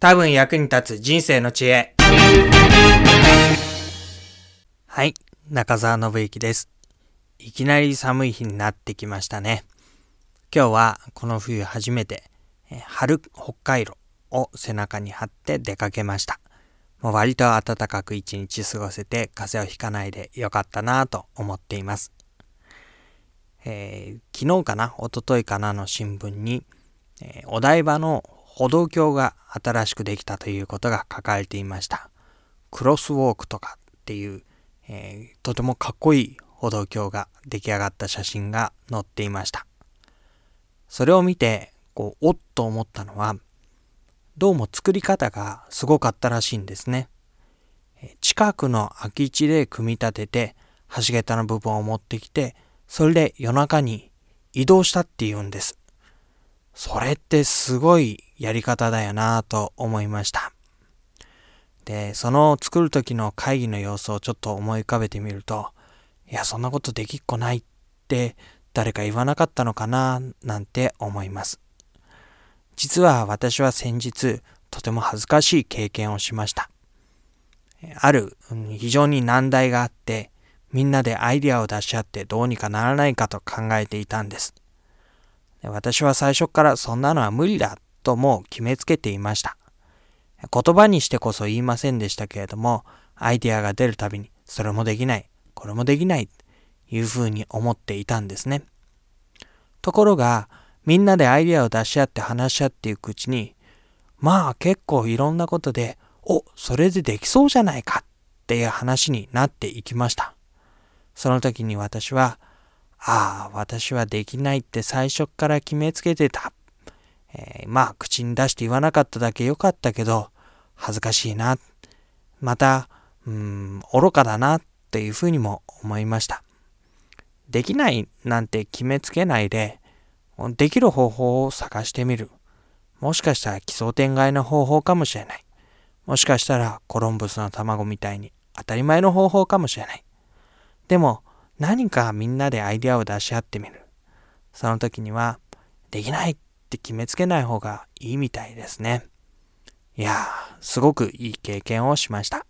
多分役に立つ人生の知恵。はい、中澤信之です。いきなり寒い日になってきましたね。今日はこの冬初めて、春北海道を背中に貼って出かけました。もう割と暖かく一日過ごせて風邪をひかないでよかったなぁと思っています。えー、昨日かな？一昨日かな？の新聞に、えー、お台場の歩道橋が新しくできたということが書かれていました。クロスウォークとかっていう、えー、とてもかっこいい歩道橋が出来上がった写真が載っていました。それを見て、こう、おっと思ったのは、どうも作り方がすごかったらしいんですね。近くの空き地で組み立てて、橋桁の部分を持ってきて、それで夜中に移動したっていうんです。それってすごいやり方だよなぁと思いました。で、その作る時の会議の様子をちょっと思い浮かべてみると、いや、そんなことできっこないって誰か言わなかったのかななんて思います。実は私は先日、とても恥ずかしい経験をしました。ある非常に難題があって、みんなでアイデアを出し合ってどうにかならないかと考えていたんです。私は最初からそんなのは無理だとも決めつけていました。言葉にしてこそ言いませんでしたけれども、アイデアが出るたびに、それもできない、これもできない、というふうに思っていたんですね。ところが、みんなでアイデアを出し合って話し合っていくうちに、まあ結構いろんなことで、お、それでできそうじゃないかっていう話になっていきました。その時に私は、ああ、私はできないって最初から決めつけてた。えー、まあ、口に出して言わなかっただけよかったけど、恥ずかしいな。また、うん、愚かだなっていうふうにも思いました。できないなんて決めつけないで、できる方法を探してみる。もしかしたら奇想天外な方法かもしれない。もしかしたらコロンブスの卵みたいに当たり前の方法かもしれない。でも何かみんなでアイデアを出し合ってみる。その時にはできないって決めつけない方がいいみたいですね。いやー、すごくいい経験をしました。